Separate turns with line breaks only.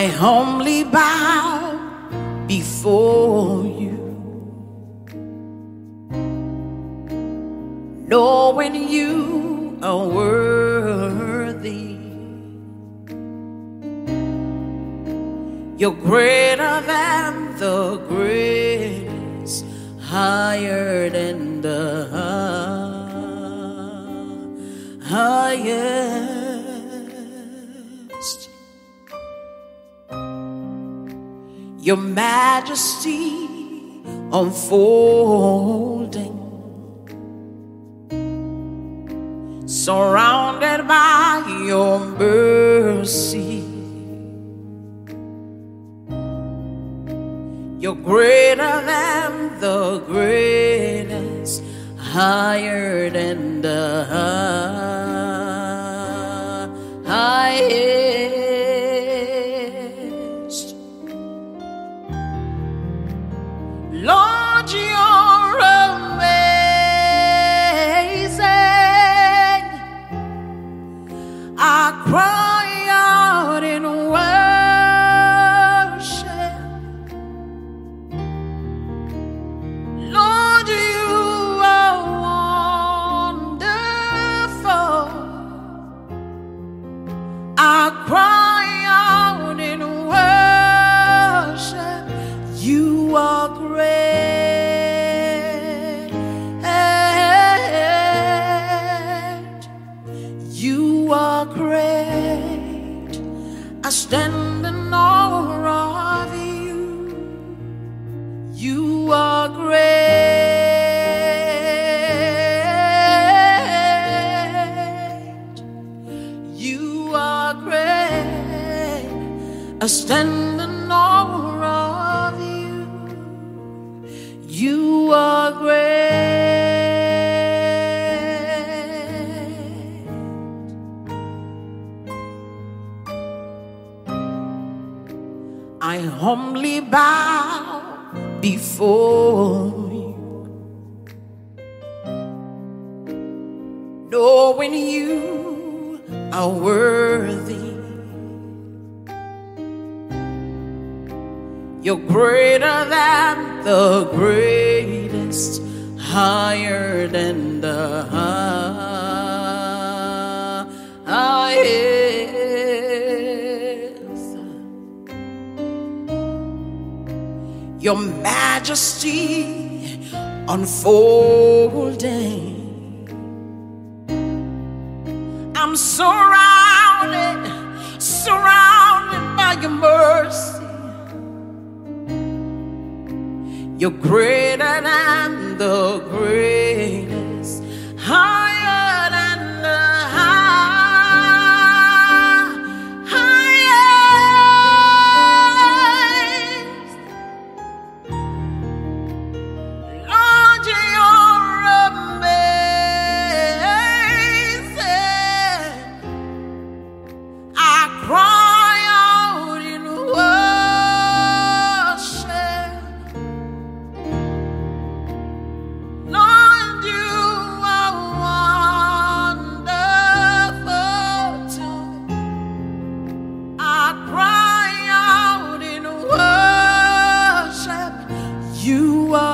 I humbly bow before you, knowing you are worthy. You're greater than the greatest, higher than the highest. Your majesty unfolding, surrounded by your mercy. You're greater than the greatest, higher than the I stand in awe of you. You are great. I humbly bow before you, knowing you are worthy. You're greater than the greatest, higher than the highest. Your majesty unfolding. I'm surrounded, You're greater than the greatest, You are